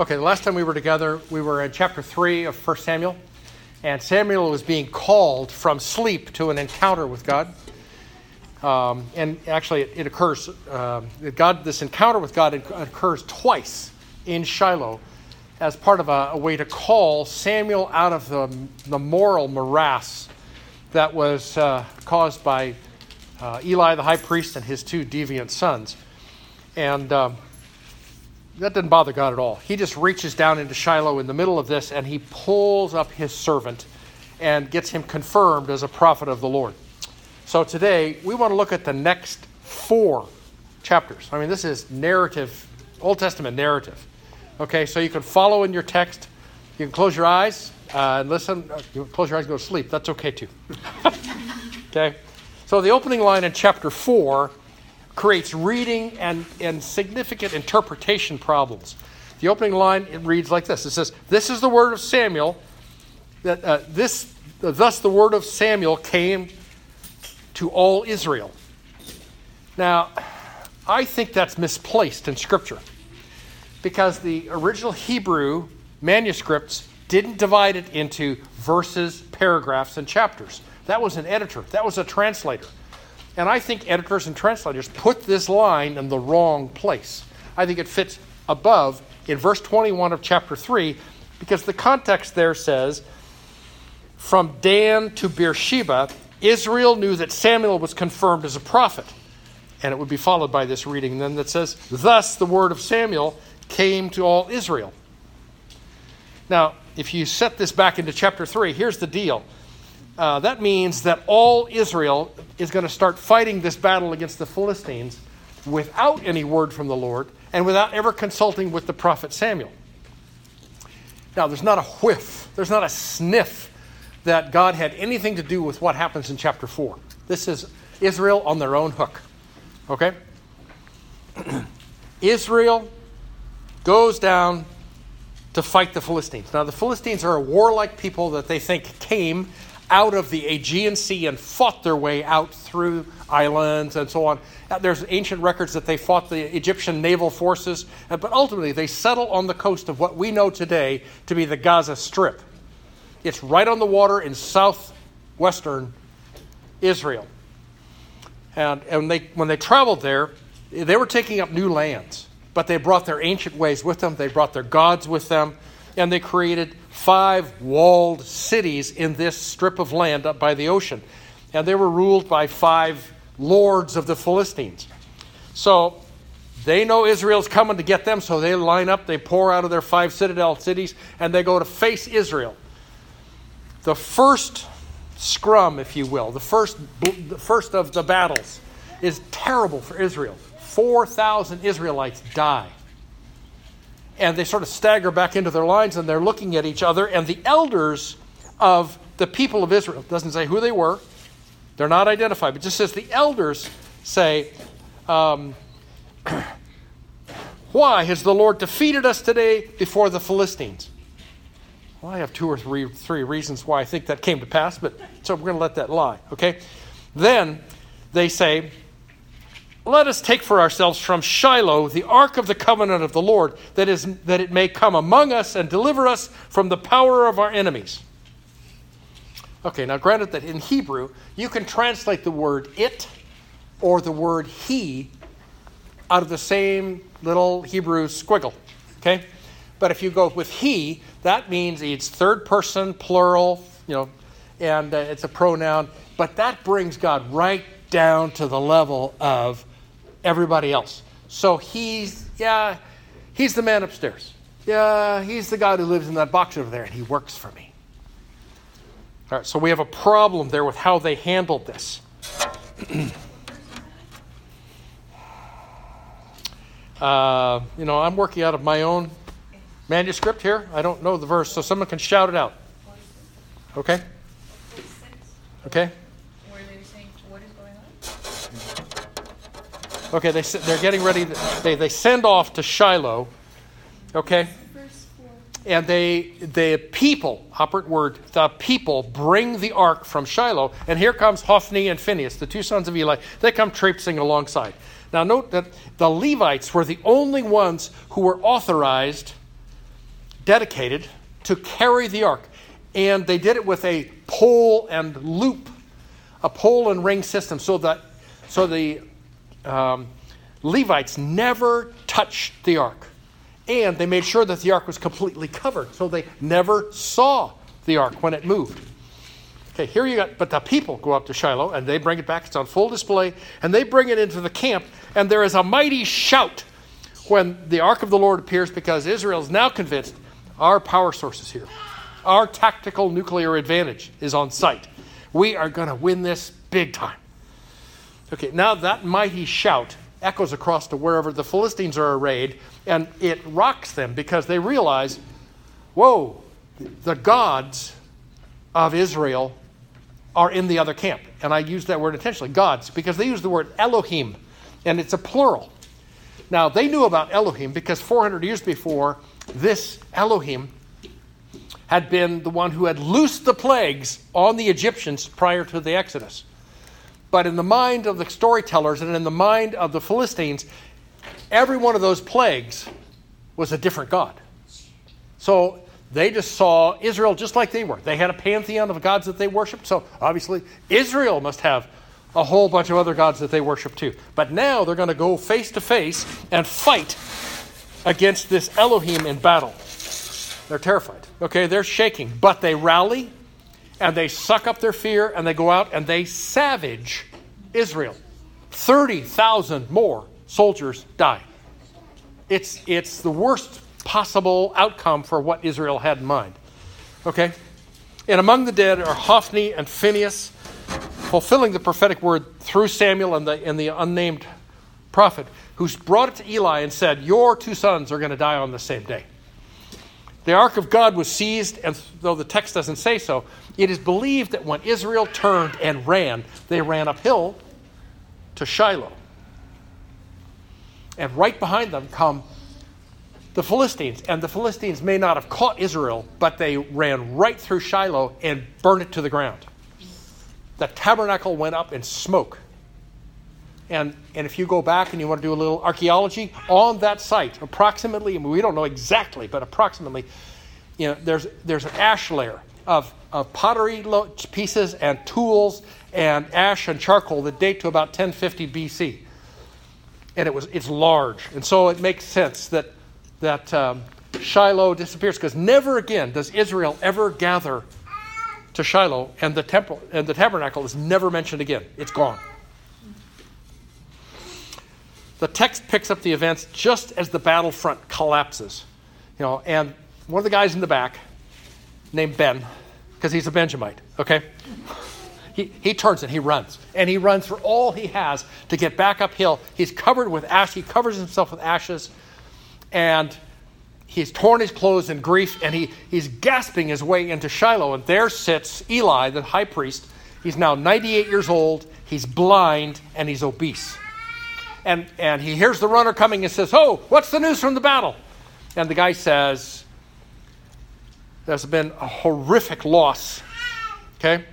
Okay, the last time we were together, we were in chapter 3 of 1 Samuel, and Samuel was being called from sleep to an encounter with God. Um, and actually, it, it occurs, uh, God, this encounter with God occurs twice in Shiloh as part of a, a way to call Samuel out of the, the moral morass that was uh, caused by uh, Eli the high priest and his two deviant sons. And um, that didn't bother God at all. He just reaches down into Shiloh in the middle of this and he pulls up his servant and gets him confirmed as a prophet of the Lord. So today, we want to look at the next four chapters. I mean, this is narrative, Old Testament narrative. Okay, so you can follow in your text. You can close your eyes uh, and listen. Uh, you close your eyes and go to sleep. That's okay too. okay? So the opening line in chapter 4 creates reading and, and significant interpretation problems. The opening line it reads like this. It says, "This is the word of Samuel. That uh, this, uh, thus the word of Samuel came to all Israel." Now, I think that's misplaced in Scripture because the original Hebrew manuscripts didn't divide it into verses, paragraphs, and chapters. That was an editor. That was a translator. And I think editors and translators put this line in the wrong place. I think it fits above in verse 21 of chapter 3 because the context there says, From Dan to Beersheba, Israel knew that Samuel was confirmed as a prophet. And it would be followed by this reading then that says, Thus the word of Samuel came to all Israel. Now, if you set this back into chapter 3, here's the deal uh, that means that all Israel is going to start fighting this battle against the Philistines without any word from the Lord and without ever consulting with the prophet Samuel. Now, there's not a whiff, there's not a sniff that God had anything to do with what happens in chapter 4. This is Israel on their own hook. Okay? Israel goes down to fight the Philistines. Now, the Philistines are a warlike people that they think came out of the Aegean Sea and fought their way out through islands and so on. Uh, there's ancient records that they fought the Egyptian naval forces, uh, but ultimately they settle on the coast of what we know today to be the Gaza Strip. It's right on the water in southwestern Israel. And, and they, when they traveled there, they were taking up new lands, but they brought their ancient ways with them, they brought their gods with them, and they created five walled cities in this strip of land up by the ocean. And they were ruled by five lords of the Philistines. So they know Israel's coming to get them, so they line up, they pour out of their five citadel cities, and they go to face Israel. The first scrum, if you will, the first, the first of the battles, is terrible for Israel. 4,000 Israelites die and they sort of stagger back into their lines and they're looking at each other. And the elders of the people of Israel, doesn't say who they were, they're not identified, but just says the elders say, um, Why has the Lord defeated us today before the Philistines? Well, I have two or three, three reasons why I think that came to pass, but so we're going to let that lie, okay? Then they say, let us take for ourselves from Shiloh the ark of the covenant of the Lord, that, is, that it may come among us and deliver us from the power of our enemies. Okay, now granted that in Hebrew, you can translate the word it or the word he out of the same little Hebrew squiggle. Okay? But if you go with he, that means it's third person, plural, you know, and uh, it's a pronoun. But that brings God right down to the level of everybody else. So he's, yeah, he's the man upstairs. Yeah, he's the guy who lives in that box over there and he works for me. All right, so we have a problem there with how they handled this. uh, you know, I'm working out of my own manuscript here. I don't know the verse, so someone can shout it out. Okay? Okay? Okay, they, they're getting ready. They, they send off to Shiloh. Okay? And they, the people, operate word, the people bring the ark from Shiloh. And here comes Hophni and Phinehas, the two sons of Eli. They come traipsing alongside. Now, note that the Levites were the only ones who were authorized dedicated to carry the ark. And they did it with a pole and loop, a pole and ring system, so that so the um, Levites never touched the ark. And they made sure that the ark was completely covered, so they never saw the ark when it moved. Okay, here you got, but the people go up to Shiloh and they bring it back. It's on full display, and they bring it into the camp, and there is a mighty shout when the ark of the Lord appears because Israel is now convinced our power source is here. Our tactical nuclear advantage is on site. We are going to win this big time. Okay, now that mighty shout echoes across to wherever the Philistines are arrayed, and it rocks them because they realize, whoa, the gods of Israel are in the other camp. And I use that word intentionally, gods, because they use the word Elohim, and it's a plural. Now, they knew about Elohim because 400 years before, this Elohim had been the one who had loosed the plagues on the Egyptians prior to the Exodus. But in the mind of the storytellers and in the mind of the Philistines, every one of those plagues was a different God. So they just saw Israel just like they were. They had a pantheon of gods that they worshiped. So obviously, Israel must have a whole bunch of other gods that they worship too. But now they're going to go face to face and fight against this Elohim in battle. They're terrified. Okay, they're shaking, but they rally and they suck up their fear and they go out and they savage Israel. 30,000 more soldiers die. It's, it's the worst possible outcome for what Israel had in mind. Okay? And among the dead are Hophni and Phinehas, fulfilling the prophetic word through Samuel and the, and the unnamed prophet, who's brought it to Eli and said, Your two sons are going to die on the same day. The ark of God was seized, and though the text doesn't say so, it is believed that when Israel turned and ran, they ran uphill to Shiloh. And right behind them come the Philistines. And the Philistines may not have caught Israel, but they ran right through Shiloh and burned it to the ground. The tabernacle went up in smoke. And, and if you go back and you want to do a little archaeology on that site, approximately, I mean, we don't know exactly, but approximately, you know, there's, there's an ash layer of, of pottery pieces and tools and ash and charcoal that date to about 1050 BC. And it was, it's large. And so it makes sense that, that um, Shiloh disappears because never again does Israel ever gather to Shiloh, and the temple and the tabernacle is never mentioned again. It's gone the text picks up the events just as the battlefront collapses. You know, and one of the guys in the back, named Ben, because he's a Benjamite, okay? He, he turns and he runs. And he runs for all he has to get back uphill. He's covered with ash. He covers himself with ashes. And he's torn his clothes in grief. And he, he's gasping his way into Shiloh. And there sits Eli, the high priest. He's now 98 years old. He's blind and he's obese and, and he hears the runner coming and says, Oh, what's the news from the battle? And the guy says, There's been a horrific loss. Okay?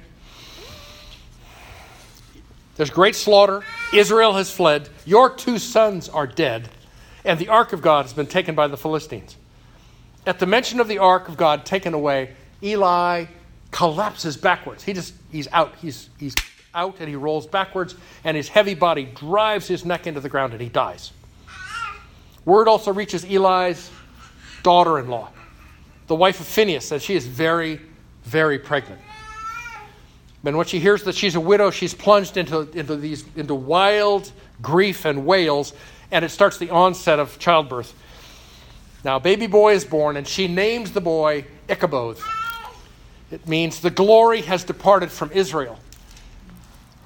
There's great slaughter. Israel has fled. Your two sons are dead. And the ark of God has been taken by the Philistines. At the mention of the ark of God taken away, Eli collapses backwards. He just, he's out. He's, he's out and he rolls backwards, and his heavy body drives his neck into the ground and he dies. Word also reaches Eli's daughter in law, the wife of Phinehas, that she is very, very pregnant. And when she hears that she's a widow, she's plunged into, into, these, into wild grief and wails, and it starts the onset of childbirth. Now, baby boy is born, and she names the boy Ichabod. It means the glory has departed from Israel.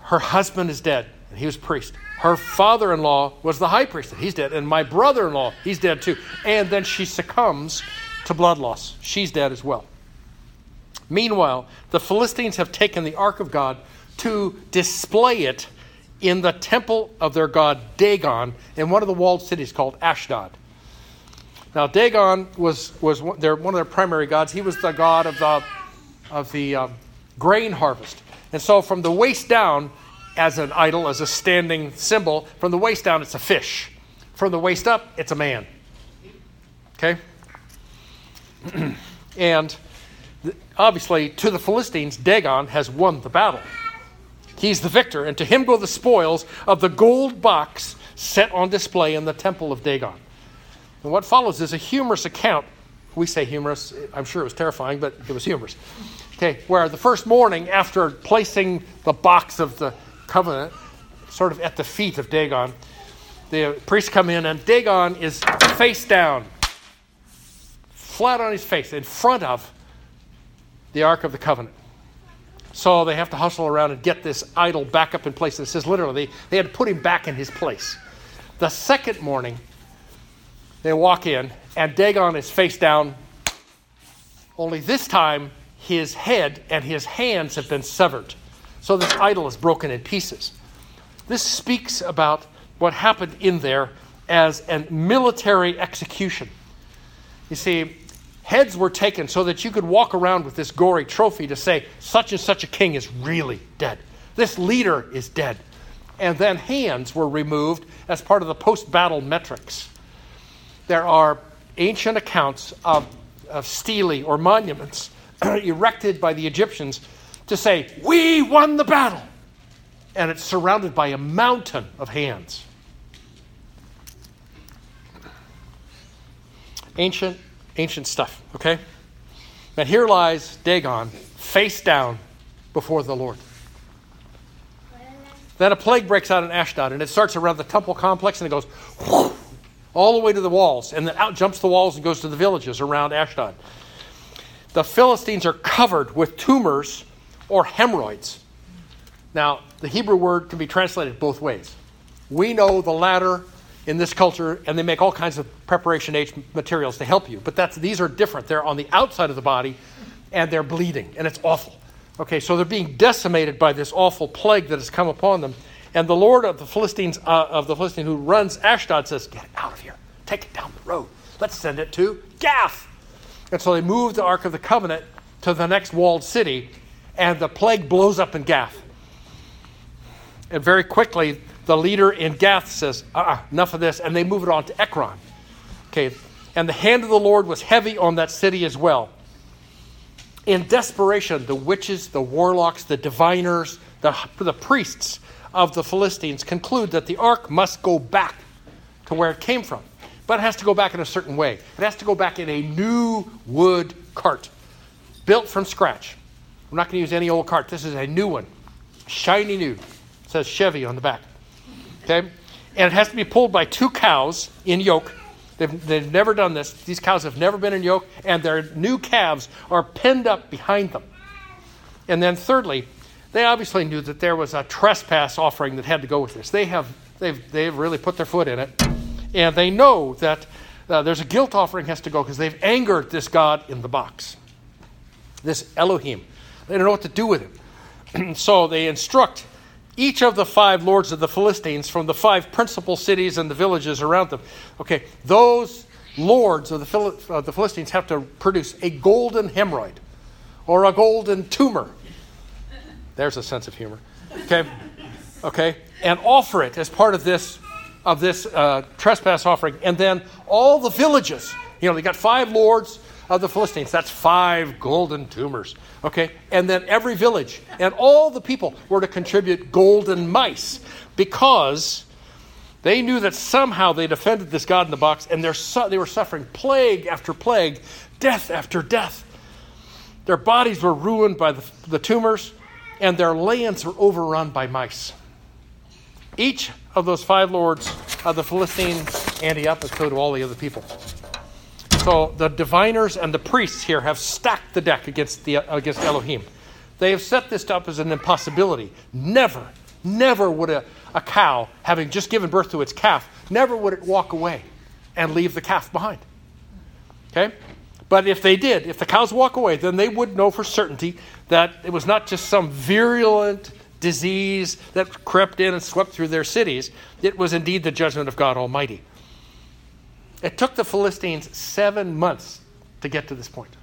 Her husband is dead, and he was priest. Her father in law was the high priest, and he's dead. And my brother in law, he's dead too. And then she succumbs to blood loss. She's dead as well. Meanwhile, the Philistines have taken the ark of God to display it in the temple of their god Dagon in one of the walled cities called Ashdod. Now, Dagon was, was one, their, one of their primary gods. He was the god of the, of the um, grain harvest. And so, from the waist down, as an idol, as a standing symbol, from the waist down, it's a fish. From the waist up, it's a man. Okay? and obviously, to the Philistines, Dagon has won the battle. He's the victor, and to him go the spoils of the gold box set on display in the temple of Dagon. And what follows is a humorous account. We say humorous, I'm sure it was terrifying, but it was humorous. Okay, where the first morning after placing the box of the covenant sort of at the feet of Dagon, the priests come in, and Dagon is face down, flat on his face, in front of the Ark of the Covenant. So they have to hustle around and get this idol back up in place. It says literally, they, they had to put him back in his place. The second morning, they walk in, and Dagon is face down. Only this time, his head and his hands have been severed. So this idol is broken in pieces. This speaks about what happened in there as a military execution. You see, heads were taken so that you could walk around with this gory trophy to say, such and such a king is really dead. This leader is dead. And then hands were removed as part of the post battle metrics. There are ancient accounts of, of or monuments erected by the Egyptians to say, We won the battle. And it's surrounded by a mountain of hands. Ancient ancient stuff, okay? And here lies Dagon, face down before the Lord. Then a plague breaks out in Ashdod, and it starts around the temple complex, and it goes all the way to the walls, and then out jumps the walls and goes to the villages around Ashdod. The Philistines are covered with tumors or hemorrhoids. Now, the Hebrew word can be translated both ways. We know the latter in this culture, and they make all kinds of Preparation H materials to help you. But that's, these are different. They're on the outside of the body, and they're bleeding, and it's awful. Okay, so they're being decimated by this awful plague that has come upon them. And the Lord of the Philistines, uh, of the Philistine who runs Ashdod, says, "Get it out of here. Take it down the road. Let's send it to Gath." And so they move the Ark of the Covenant to the next walled city, and the plague blows up in Gath. And very quickly, the leader in Gath says, uh-uh, enough of this, and they move it on to Ekron. Okay, and the hand of the Lord was heavy on that city as well. In desperation, the witches, the warlocks, the diviners, the, the priests of the Philistines conclude that the ark must go back to where it came from. But it has to go back in a certain way. It has to go back in a new wood cart, built from scratch. We're not going to use any old cart. This is a new one, shiny new. It says Chevy on the back. Okay? And it has to be pulled by two cows in yoke. They've, they've never done this. These cows have never been in yoke, and their new calves are pinned up behind them. And then, thirdly, they obviously knew that there was a trespass offering that had to go with this. They have they've, they've really put their foot in it. And they know that uh, there's a guilt offering has to go because they've angered this God in the box, this Elohim. They don't know what to do with him. so they instruct each of the five lords of the Philistines from the five principal cities and the villages around them. Okay, those lords of the, Phil- uh, the Philistines have to produce a golden hemorrhoid or a golden tumor. There's a sense of humor. Okay, okay, and offer it as part of this of this uh, trespass offering, and then all the villages. You know, they got five lords of the Philistines. That's five golden tumors. Okay? And then every village and all the people were to contribute golden mice because they knew that somehow they defended this God in the box and su- they were suffering plague after plague, death after death. Their bodies were ruined by the, the tumors and their lands were overrun by mice. Each of those five lords of the Philistines ante up, so do all the other people. So the diviners and the priests here have stacked the deck against, the, against Elohim. They have set this up as an impossibility. Never, never would a, a cow, having just given birth to its calf, never would it walk away and leave the calf behind. Okay? But if they did, if the cows walk away, then they would know for certainty that it was not just some virulent disease that crept in and swept through their cities. It was indeed the judgment of God Almighty. It took the Philistines seven months to get to this point.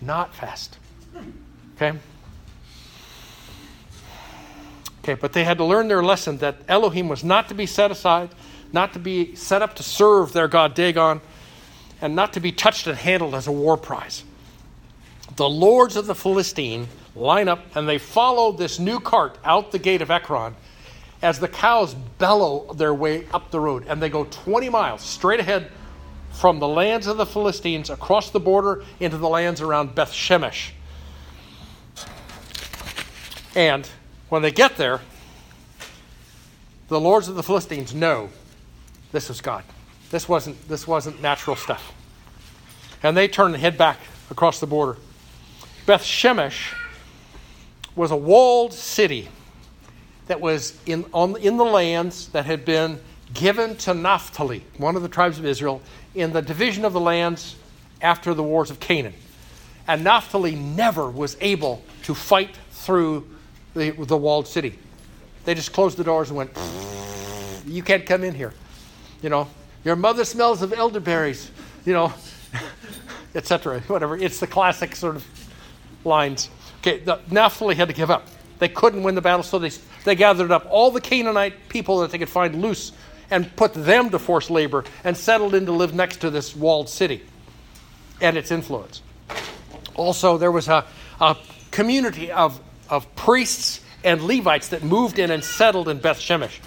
Not fast. Okay? Okay, but they had to learn their lesson that Elohim was not to be set aside, not to be set up to serve their God Dagon. and not to be touched and handled as a war prize. The lords of the Philistine line up and they follow this new cart out the gate of Ekron as the cows bellow their way up the road. And they go 20 miles straight ahead from the lands of the Philistines across the border into the lands around Beth Shemesh. And when they get there, the lords of the Philistines know this was God. This wasn't, this wasn't natural stuff. And they turn and head back across the border. Beth Shemesh was a walled city that was in, on, in the lands that had been given to Naphtali, one of the tribes of Israel, in the division of the lands after the wars of Canaan. And Naphtali never was able to fight through the, the walled city. They just closed the doors and went, You can't come in here. You know, your mother smells of elderberries, you know, etc. Whatever. It's the classic sort of lines. Okay, the, Naphtali had to give up. They couldn't win the battle, so they, they gathered up all the Canaanite people that they could find loose and put them to forced labor and settled in to live next to this walled city and its influence. Also, there was a, a community of, of priests and Levites that moved in and settled in Beth Shemesh.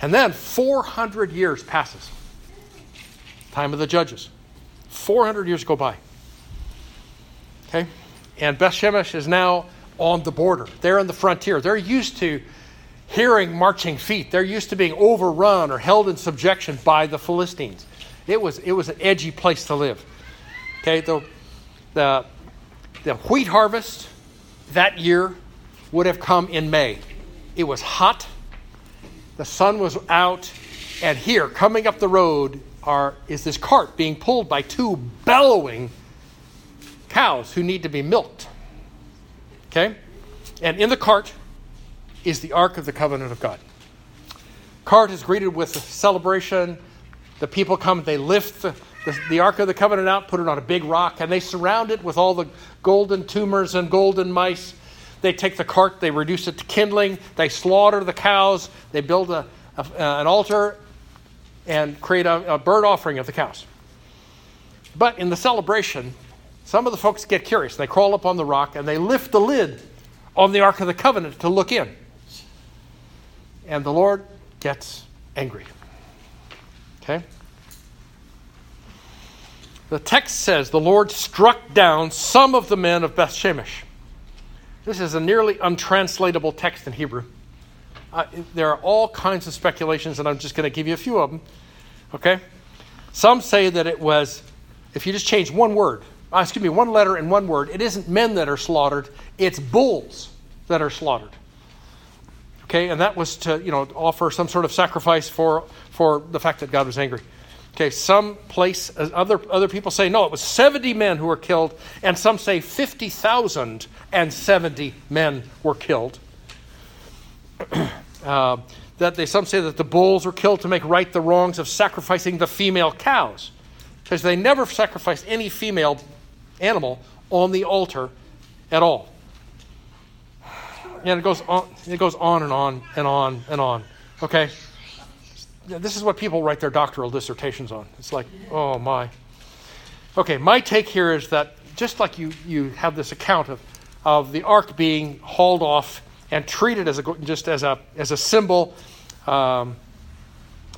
And then 400 years passes. Time of the judges. 400 years go by. Okay? And Beth Shemesh is now on the border. They're on the frontier. They're used to hearing marching feet. They're used to being overrun or held in subjection by the Philistines. It was, it was an edgy place to live. Okay, the, the, the wheat harvest that year would have come in May. It was hot, the sun was out, and here, coming up the road, are, is this cart being pulled by two bellowing cows who need to be milked. Okay? And in the cart is the Ark of the Covenant of God. Cart is greeted with celebration. The people come, they lift the, the, the, Ark of the Covenant out, put it on a big rock, and they surround it with all the golden tumors and golden mice. They take the cart, they reduce it to kindling, they slaughter the cows, they build a, a, an altar, and create a, a burnt offering of the cows. But in the celebration, some of the folks get curious. They crawl up on the rock and they lift the lid on the Ark of the Covenant to look in. And the Lord gets angry. Okay? The text says the Lord struck down some of the men of Beth Shemesh. This is a nearly untranslatable text in Hebrew. Uh, there are all kinds of speculations, and I'm just going to give you a few of them. Okay? Some say that it was, if you just change one word, uh, excuse me, one letter and one word, it isn't men that are slaughtered, it's bulls that are slaughtered. Okay, and that was to, you know, offer some sort of sacrifice for, for the fact that God was angry. Okay, some place, other, other people say, no, it was 70 men who were killed, and some say 50,070 men were killed. uh, that they, some say that the bulls were killed to make right the wrongs of sacrificing the female cows, because they never sacrificed any female animal on the altar at all. And it goes on, it goes on and on and on and on. Okay? This is what people write their doctoral dissertations on. It's like, oh my. Okay, my take here is that just like you, you have this account of, of the ark being hauled off and treated as a, just as a, as a symbol, um,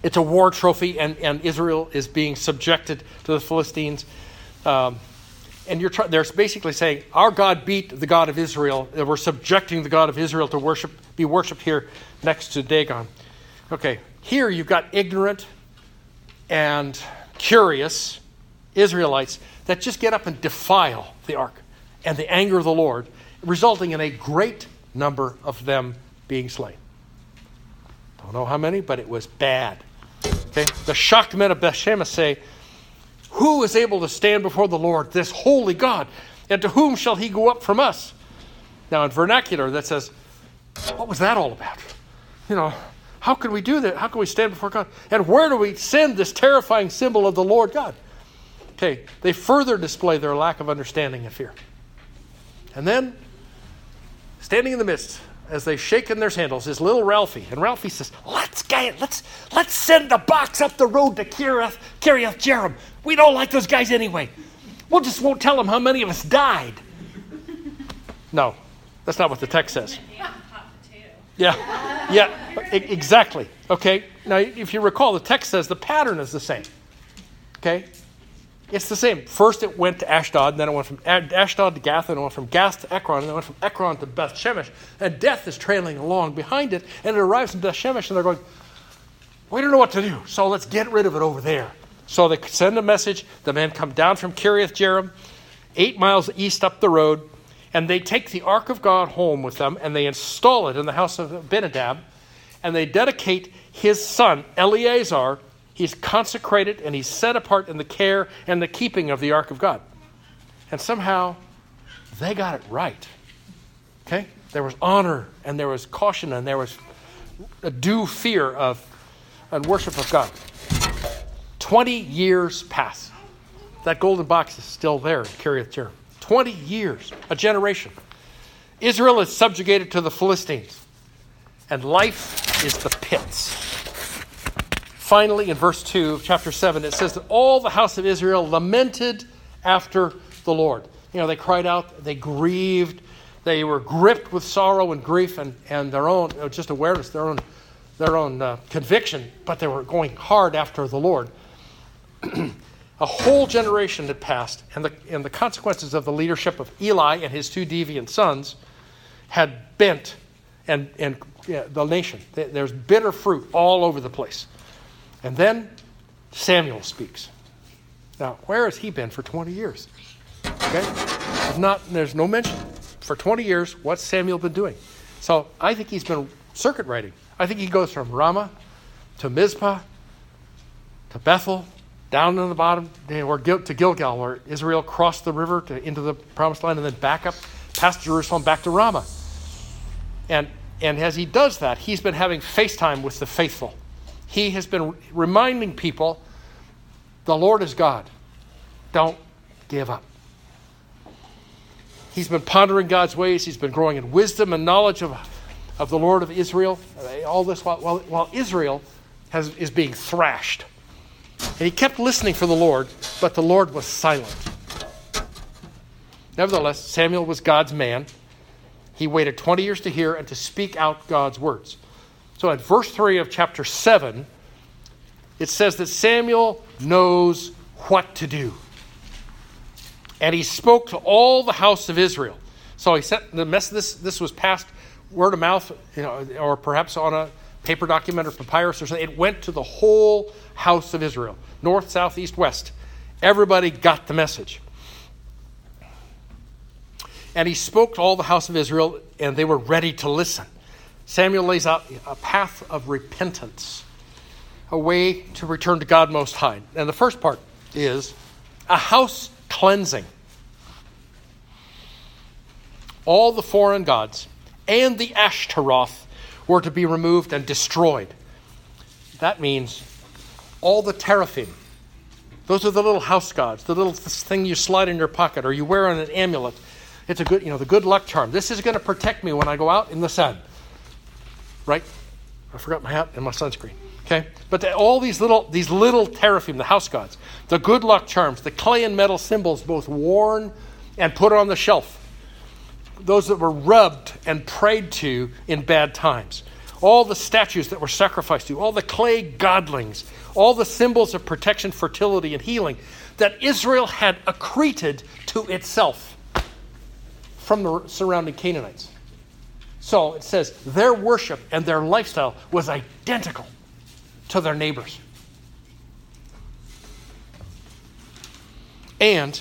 it's a war trophy, and, and Israel is being subjected to the Philistines. Um, and you're try- they're basically saying our God beat the God of Israel. And we're subjecting the God of Israel to worship, be worshipped here next to Dagon. Okay, here you've got ignorant and curious Israelites that just get up and defile the ark and the anger of the Lord, resulting in a great number of them being slain. Don't know how many, but it was bad. Okay, the shocked men of Bethshemesh say who is able to stand before the Lord, this holy God? And to whom shall he go up from us? Now, in vernacular, that says, What was that all about? You know, how can we do that? How can we stand before God? And where do we send this terrifying symbol of the Lord God? Okay, they further display their lack of understanding and fear. And then, standing in the midst, as they shake in their sandals, is little Ralphie. And Ralphie says, Let's get let's let's send the box up the road to Kiriath, Kiriath Jearim. We don't like those guys anyway. We'll just won't tell them how many of us died. No, that's not what the text says. Yeah, yeah, exactly. Okay, now if you recall, the text says the pattern is the same. Okay, it's the same. First, it went to Ashdod, and then it went from Ashdod to Gath, and it went from Gath to Ekron, and then it went from Ekron to Beth Shemesh. And death is trailing along behind it, and it arrives in Beth Shemesh, and they're going, We don't know what to do, so let's get rid of it over there. So they send a message. The men come down from Kiriath Jearim, eight miles east up the road, and they take the Ark of God home with them, and they install it in the house of Abinadab, and they dedicate his son, Eleazar, He's consecrated and he's set apart in the care and the keeping of the ark of God. And somehow they got it right. Okay? There was honor and there was caution and there was a due fear of and worship of God. 20 years pass. That golden box is still there in Kiriath Jearim. 20 years, a generation. Israel is subjugated to the Philistines, and life is the pits finally, in verse 2 of chapter 7, it says that all the house of Israel lamented after the Lord. You know, they cried out, they grieved, they were gripped with sorrow and grief and, and their own, just awareness, their own, their own uh, conviction, but they were going hard after the Lord. a whole generation had passed, and the, and the consequences of the leadership of Eli and his two deviant sons had bent and, and yeah, the nation. There's bitter fruit all over the place. And then Samuel speaks. Now, where has he been for 20 years? Okay? There's, not, there's no mention. For 20 years, what's Samuel been doing? So I think he's been circuit riding. I think he goes from Ramah to Mizpah to Bethel, down to the bottom, or to Gilgal, where Israel crossed the river to, into the promised land, and then back up past Jerusalem back to Ramah. And, and as he does that, he's been having FaceTime with the faithful he has been reminding people the Lord is God. Don't give up. He's been pondering God's ways. He's been growing in wisdom and knowledge of, of the Lord of Israel. All this while, while, while Israel has, is being thrashed. And he kept listening for the Lord, but the Lord was silent. Nevertheless, Samuel was God's man. He waited 20 years to hear and to speak out God's words. So at verse 3 of chapter 7, it says that Samuel knows what to do. And he spoke to all the house of Israel. So he sent the message, this this was passed word of mouth, you know, or perhaps on a paper document or papyrus or something. It went to the whole house of Israel, north, south, east, west. Everybody got the message. And he spoke to all the house of Israel, and they were ready to listen. Samuel lays out a path of repentance, a way to return to God Most High. And the first part is a house cleansing. All the foreign gods and the Ashtaroth were to be removed and destroyed. That means all the teraphim. Those are the little house gods, the little thing you slide in your pocket or you wear on an amulet. It's a good, you know, the good luck charm. This is going to protect me when I go out in the sun right? I forgot my hat and my sunscreen. Okay, but the, all these little these little teraphim, the house gods, the good luck charms, the clay and metal symbols, both worn and put on the shelf. Those that were rubbed and prayed to in bad times. All the statues that were sacrificed to, all the clay godlings, all the symbols of protection, fertility, and healing that Israel had accreted to itself from the surrounding Canaanites. So it says their worship and their lifestyle was identical to their neighbors. And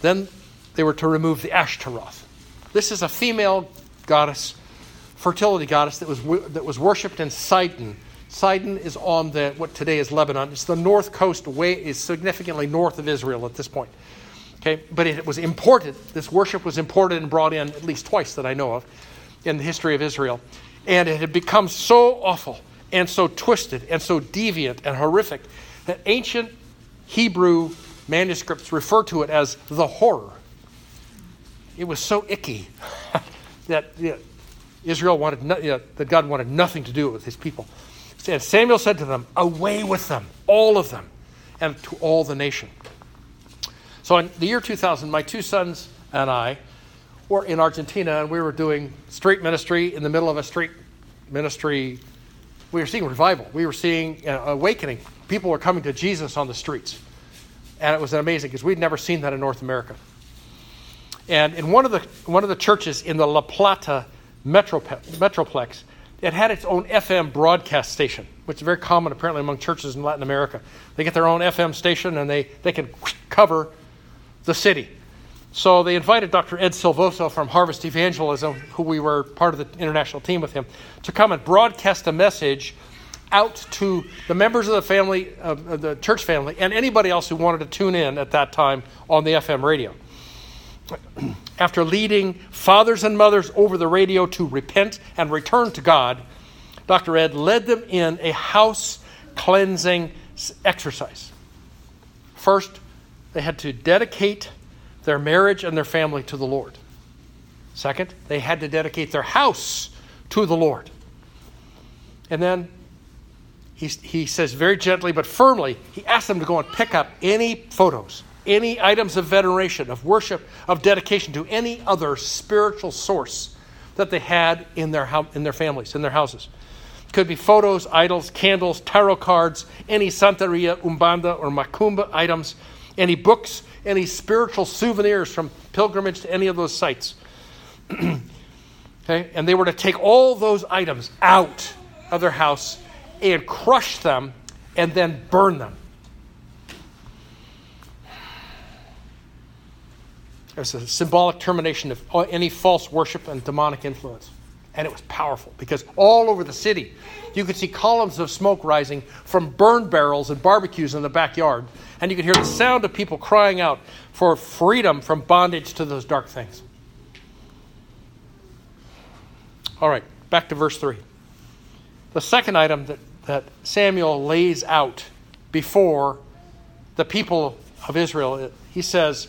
then they were to remove the Ashtaroth. This is a female goddess, fertility goddess that was that was worshipped in Sidon. Sidon is on the what today is Lebanon. It's the north coast way is significantly north of Israel at this point. Okay, but it was imported. This worship was imported and brought in at least twice that I know of in the history of Israel. And it had become so awful and so twisted and so deviant and horrific that ancient Hebrew manuscripts refer to it as the horror. It was so icky that you know, Israel wanted no, you know, that God wanted nothing to do with his people. And Samuel said to them, Away with them, all of them, and to all the nation. So in the year 2000, my two sons and I were in Argentina, and we were doing street ministry in the middle of a street ministry. We were seeing revival. We were seeing uh, awakening. People were coming to Jesus on the streets. And it was amazing because we'd never seen that in North America. And in one of the, one of the churches in the La Plata Metroplex, it had its own FM broadcast station, which is very common apparently among churches in Latin America. They get their own FM station and they, they can cover the city. So they invited Dr. Ed Silvoso from Harvest Evangelism, who we were part of the international team with him, to come and broadcast a message out to the members of the family, the church family, and anybody else who wanted to tune in at that time on the FM radio. After leading fathers and mothers over the radio to repent and return to God, Dr. Ed led them in a house cleansing exercise. First, they had to dedicate their marriage and their family to the Lord. Second, they had to dedicate their house to the Lord. And then he, he says very gently but firmly, he asked them to go and pick up any photos, any items of veneration, of worship, of dedication to any other spiritual source that they had in their, in their families, in their houses. Could be photos, idols, candles, tarot cards, any Santeria, Umbanda, or Macumba items, any books, any spiritual souvenirs from pilgrimage to any of those sites. okay? And they were to take all those items out of their house and crush them and then burn them. It's a symbolic termination of any false worship and demonic influence. And it was powerful because all over the city, you could see columns of smoke rising from burn barrels and barbecues in the backyard and you could hear the sound of people crying out for freedom from bondage to those dark things. All right, back to verse 3. The second item that, that Samuel lays out before the people of Israel, he says,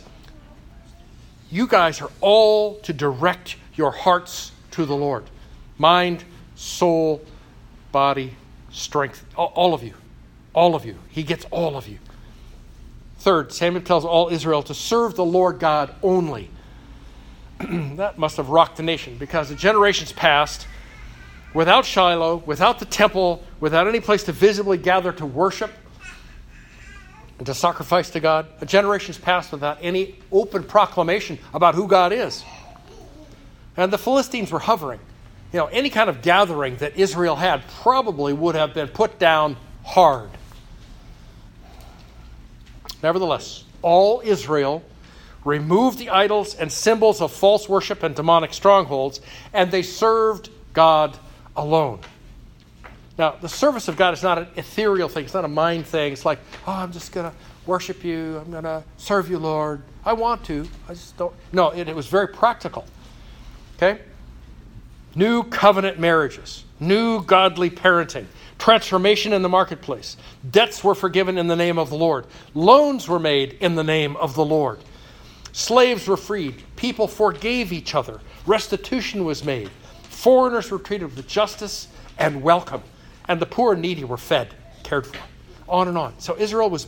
You guys are all to direct your hearts to the Lord mind, soul, body, strength, all of you. All of you. He gets all of you. Third, Samuel tells all Israel to serve the Lord God only. that must have rocked the nation because the generations passed without Shiloh, without the temple, without any place to visibly gather to worship and to sacrifice to God. The generations passed without any open proclamation about who God is. And the Philistines were hovering. You know, any kind of gathering that Israel had probably would have been put down hard. Nevertheless, all Israel removed the idols and symbols of false worship and demonic strongholds, and they served God alone. Now, the service of God is not an ethereal thing, it's not a mind thing. It's like, oh, I'm just going to worship you, I'm going to serve you, Lord. I want to, I just don't. No, it, it was very practical. Okay? New covenant marriages, new godly parenting, transformation in the marketplace. Debts were forgiven in the name of the Lord. Loans were made in the name of the Lord. Slaves were freed. People forgave each other. Restitution was made. Foreigners were treated with justice and welcome. And the poor and needy were fed, cared for. On and on. So Israel was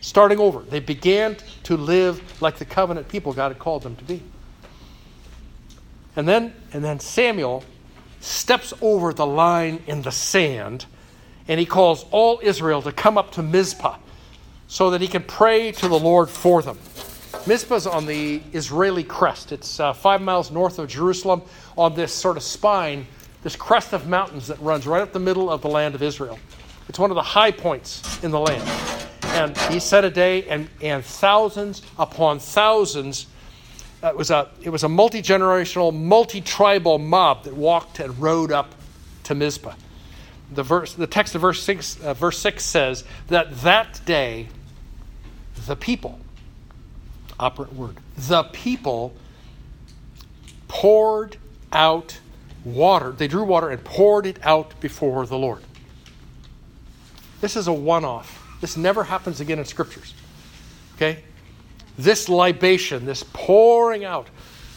starting over. They began to live like the covenant people God had called them to be. And then, and then Samuel steps over the line in the sand and he calls all Israel to come up to Mizpah so that he can pray to the Lord for them. Mizpah is on the Israeli crest. It's uh, five miles north of Jerusalem on this sort of spine, this crest of mountains that runs right up the middle of the land of Israel. It's one of the high points in the land. And he set a day, and, and thousands upon thousands. It was a, it was a multi generational, multi tribal mob that walked and rode up to Mizpah. The verse the text of verse 6 uh, verse 6 says that that day the people operant word the people poured out water. They drew water and poured it out before the lord. This is a one-off. This never happens again in scriptures. Okay this libation this pouring out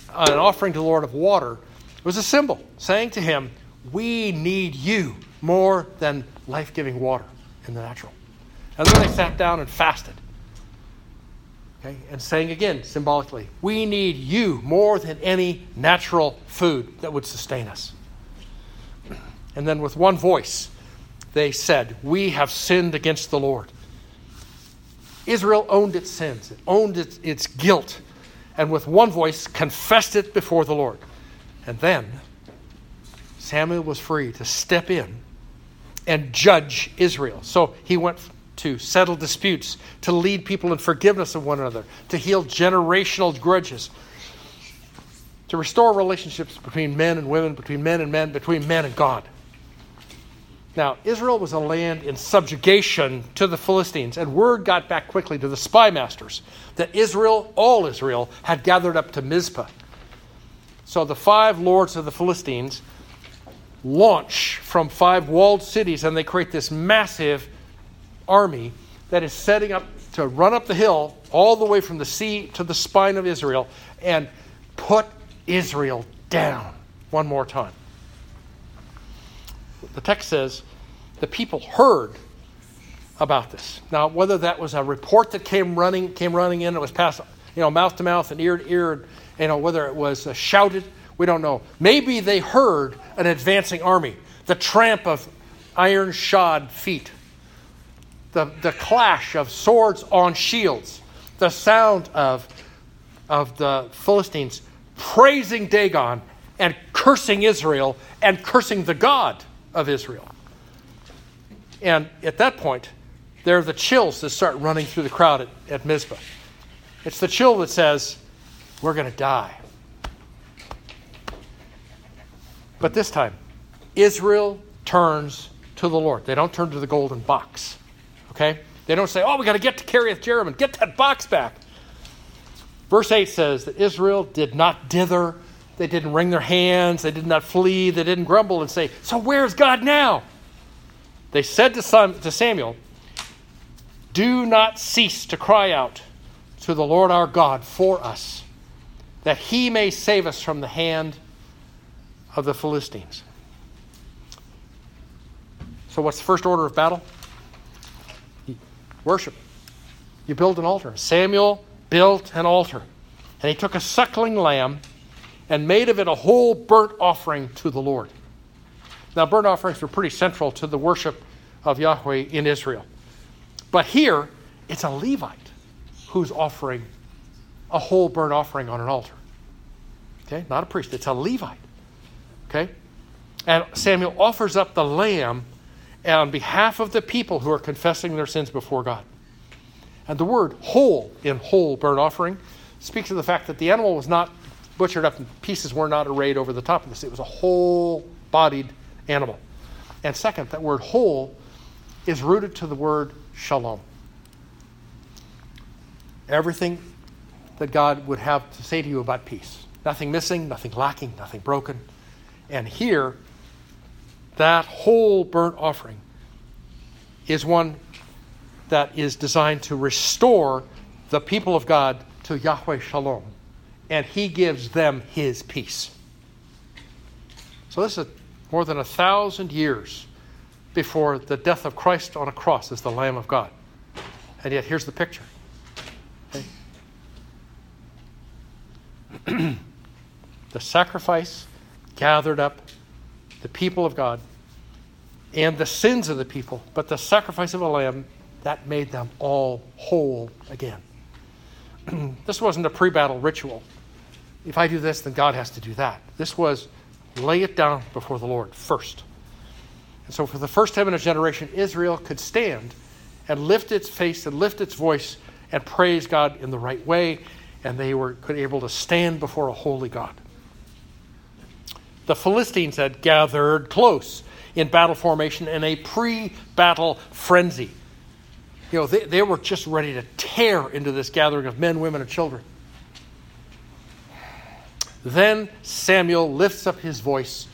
uh, an offering to the lord of water was a symbol saying to him, We need you more than life giving water in the natural. And then they sat down and fasted. Okay? And saying again, symbolically, we need you more than any natural food that would sustain us. And then with one voice, they said, We have sinned against the Lord. Israel owned its sins, it owned its, its guilt, and with one voice confessed it before the Lord. And then Samuel was free to step in and judge Israel. So he went to settle disputes, to lead people in forgiveness of one another, to heal generational grudges, to restore relationships between men and women, between men and men, between men and God. Now, Israel was a land in subjugation to the Philistines, and word got back quickly to the spy masters that Israel, all Israel, had gathered up to Mizpah. So the five lords of the Philistines launch from five walled cities, and they create this massive army that is setting up to run up the hill all the way from the sea to the spine of Israel and put Israel down one more time. The text says the people heard about this. Now, whether that was a report that came running came running in, it was passed, you know, mouth to mouth and ear to ear, you know, whether it was uh, shouted, we don't know. Maybe they heard an advancing army, the tramp of iron shod feet the, the clash of swords on shields, the sound of, of the Philistines praising Dagon and cursing Israel and cursing the God of Israel. And at that point, there are the chills that start running through the crowd at, at Mizpah. It's the chill that says, We're going to die. But this time, Israel turns to the Lord. They don't turn to the golden box. Okay? They don't say, oh, we got to get to Kiriath Jearim and get that box back. Verse 8 says that Israel did not dither, they didn't wring their hands, they did not flee, they didn't grumble and say, So where's God now? They said to Samuel, Do not cease to cry out to the Lord our God for us, that he may save us from the hand of the Philistines. So, what's the first order of battle? Worship. You build an altar. Samuel built an altar. And he took a suckling lamb and made of it a whole burnt offering to the Lord. Now, burnt offerings were pretty central to the worship of Yahweh in Israel. But here, it's a Levite who's offering a whole burnt offering on an altar. Okay? Not a priest, it's a Levite. Okay? And Samuel offers up the lamb on behalf of the people who are confessing their sins before God. And the word whole in whole burnt offering speaks of the fact that the animal was not butchered up and pieces were not arrayed over the top of this. It was a whole bodied animal. And second, that word whole is rooted to the word shalom. Everything that God would have to say to you about peace. Nothing missing, nothing lacking, nothing broken. And here, that whole burnt offering is one that is designed to restore the people of God to Yahweh Shalom, and He gives them His peace. So, this is more than a thousand years before the death of Christ on a cross as the Lamb of God. And yet, here's the picture. Okay? the sacrifice gathered up the people of God and the sins of the people, but the sacrifice of a lamb that made them all whole again. this wasn't a pre battle ritual. If I do this, then God has to do that. This was lay it down before the Lord first. And so, for the first time in a generation, Israel could stand and lift its face and lift its voice and praise God in the right way, and they were could able to stand before a holy God the Philistines had gathered close in battle formation in a pre battle frenzy. You know, they, they were just ready to tear into this gathering of men, women, and children. Then Samuel lifts up his voice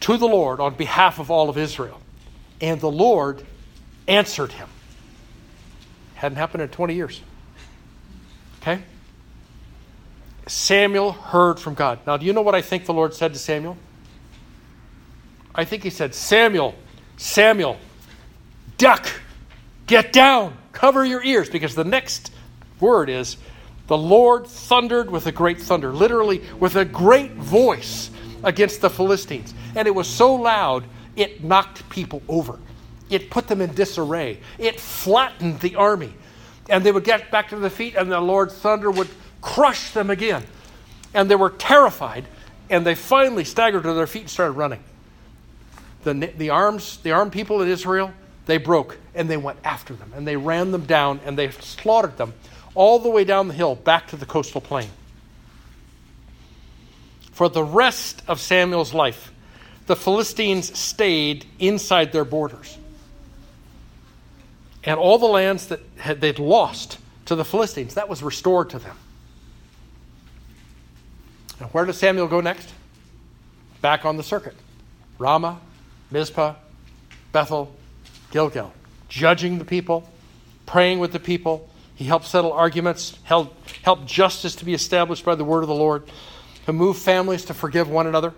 to the Lord on behalf of all of Israel. And the Lord answered him. Hadn't happened in 20 years. Okay? Samuel heard from God. Now, do you know what I think the Lord said to Samuel? I think he said, Samuel, Samuel, duck, get down, cover your ears, because the next word is, the Lord thundered with a great thunder, literally with a great voice against the Philistines. And it was so loud, it knocked people over. It put them in disarray. It flattened the army. And they would get back to their feet, and the Lord's thunder would crush them again. And they were terrified, and they finally staggered to their feet and started running. The, the, arms, the armed people in Israel, they broke, and they went after them, and they ran them down, and they slaughtered them all the way down the hill back to the coastal plain. For the rest of Samuel's life, the Philistines stayed inside their borders and all the lands that had, they'd lost to the Philistines, that was restored to them. And where does Samuel go next? Back on the circuit. Ramah, Mizpah, Bethel, Gilgal. Judging the people, praying with the people. He helped settle arguments, helped, helped justice to be established by the word of the Lord, to move families to forgive one another,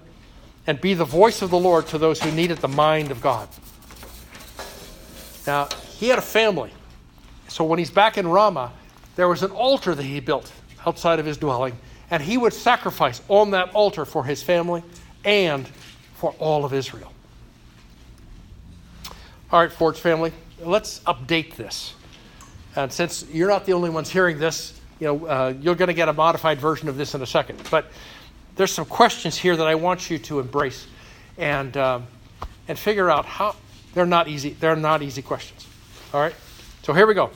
and be the voice of the Lord to those who needed the mind of God. Now, he had a family. So when he's back in Ramah, there was an altar that he built outside of his dwelling, and he would sacrifice on that altar for his family and for all of Israel. All right, Ford's family, let's update this. And since you're not the only ones hearing this, you know, uh, you're going to get a modified version of this in a second. But there's some questions here that I want you to embrace and um, and figure out how they're not easy. They're not easy questions. All right? So here we go.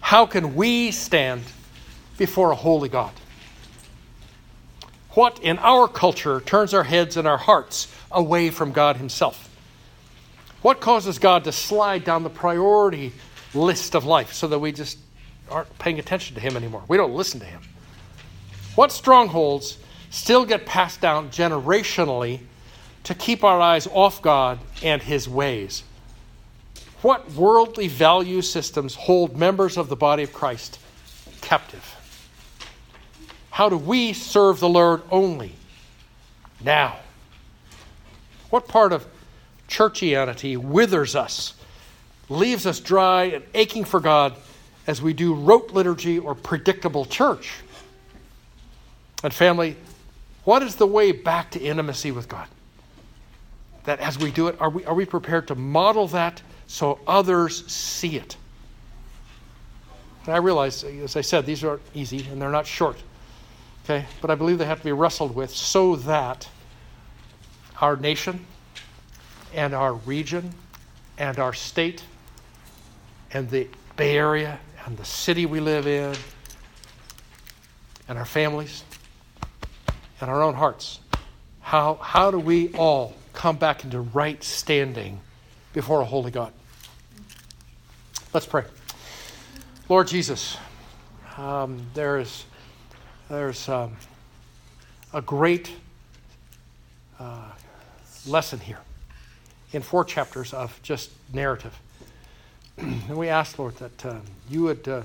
How can we stand before a holy God? What in our culture turns our heads and our hearts away from God Himself? What causes God to slide down the priority list of life so that we just aren't paying attention to Him anymore? We don't listen to Him. What strongholds still get passed down generationally to keep our eyes off God and His ways? What worldly value systems hold members of the body of Christ captive? How do we serve the Lord only now? What part of churchianity withers us, leaves us dry and aching for God as we do rote liturgy or predictable church? And family, what is the way back to intimacy with God? That as we do it, are we, are we prepared to model that so others see it. And I realize, as I said, these aren't easy and they're not short. Okay? But I believe they have to be wrestled with so that our nation and our region and our state and the Bay Area and the city we live in and our families and our own hearts. How, how do we all come back into right standing before a holy God? Let's pray. Lord Jesus, um, there's, there's um, a great uh, lesson here in four chapters of just narrative. and we ask, Lord, that uh, you would uh,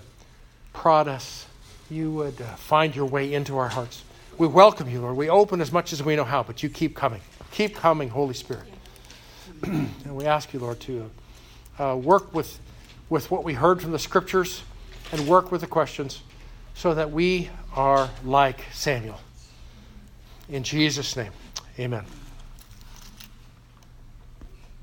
prod us, you would uh, find your way into our hearts. We welcome you, Lord. We open as much as we know how, but you keep coming. Keep coming, Holy Spirit. and we ask you, Lord, to uh, work with with what we heard from the scriptures and work with the questions so that we are like Samuel. In Jesus' name, amen.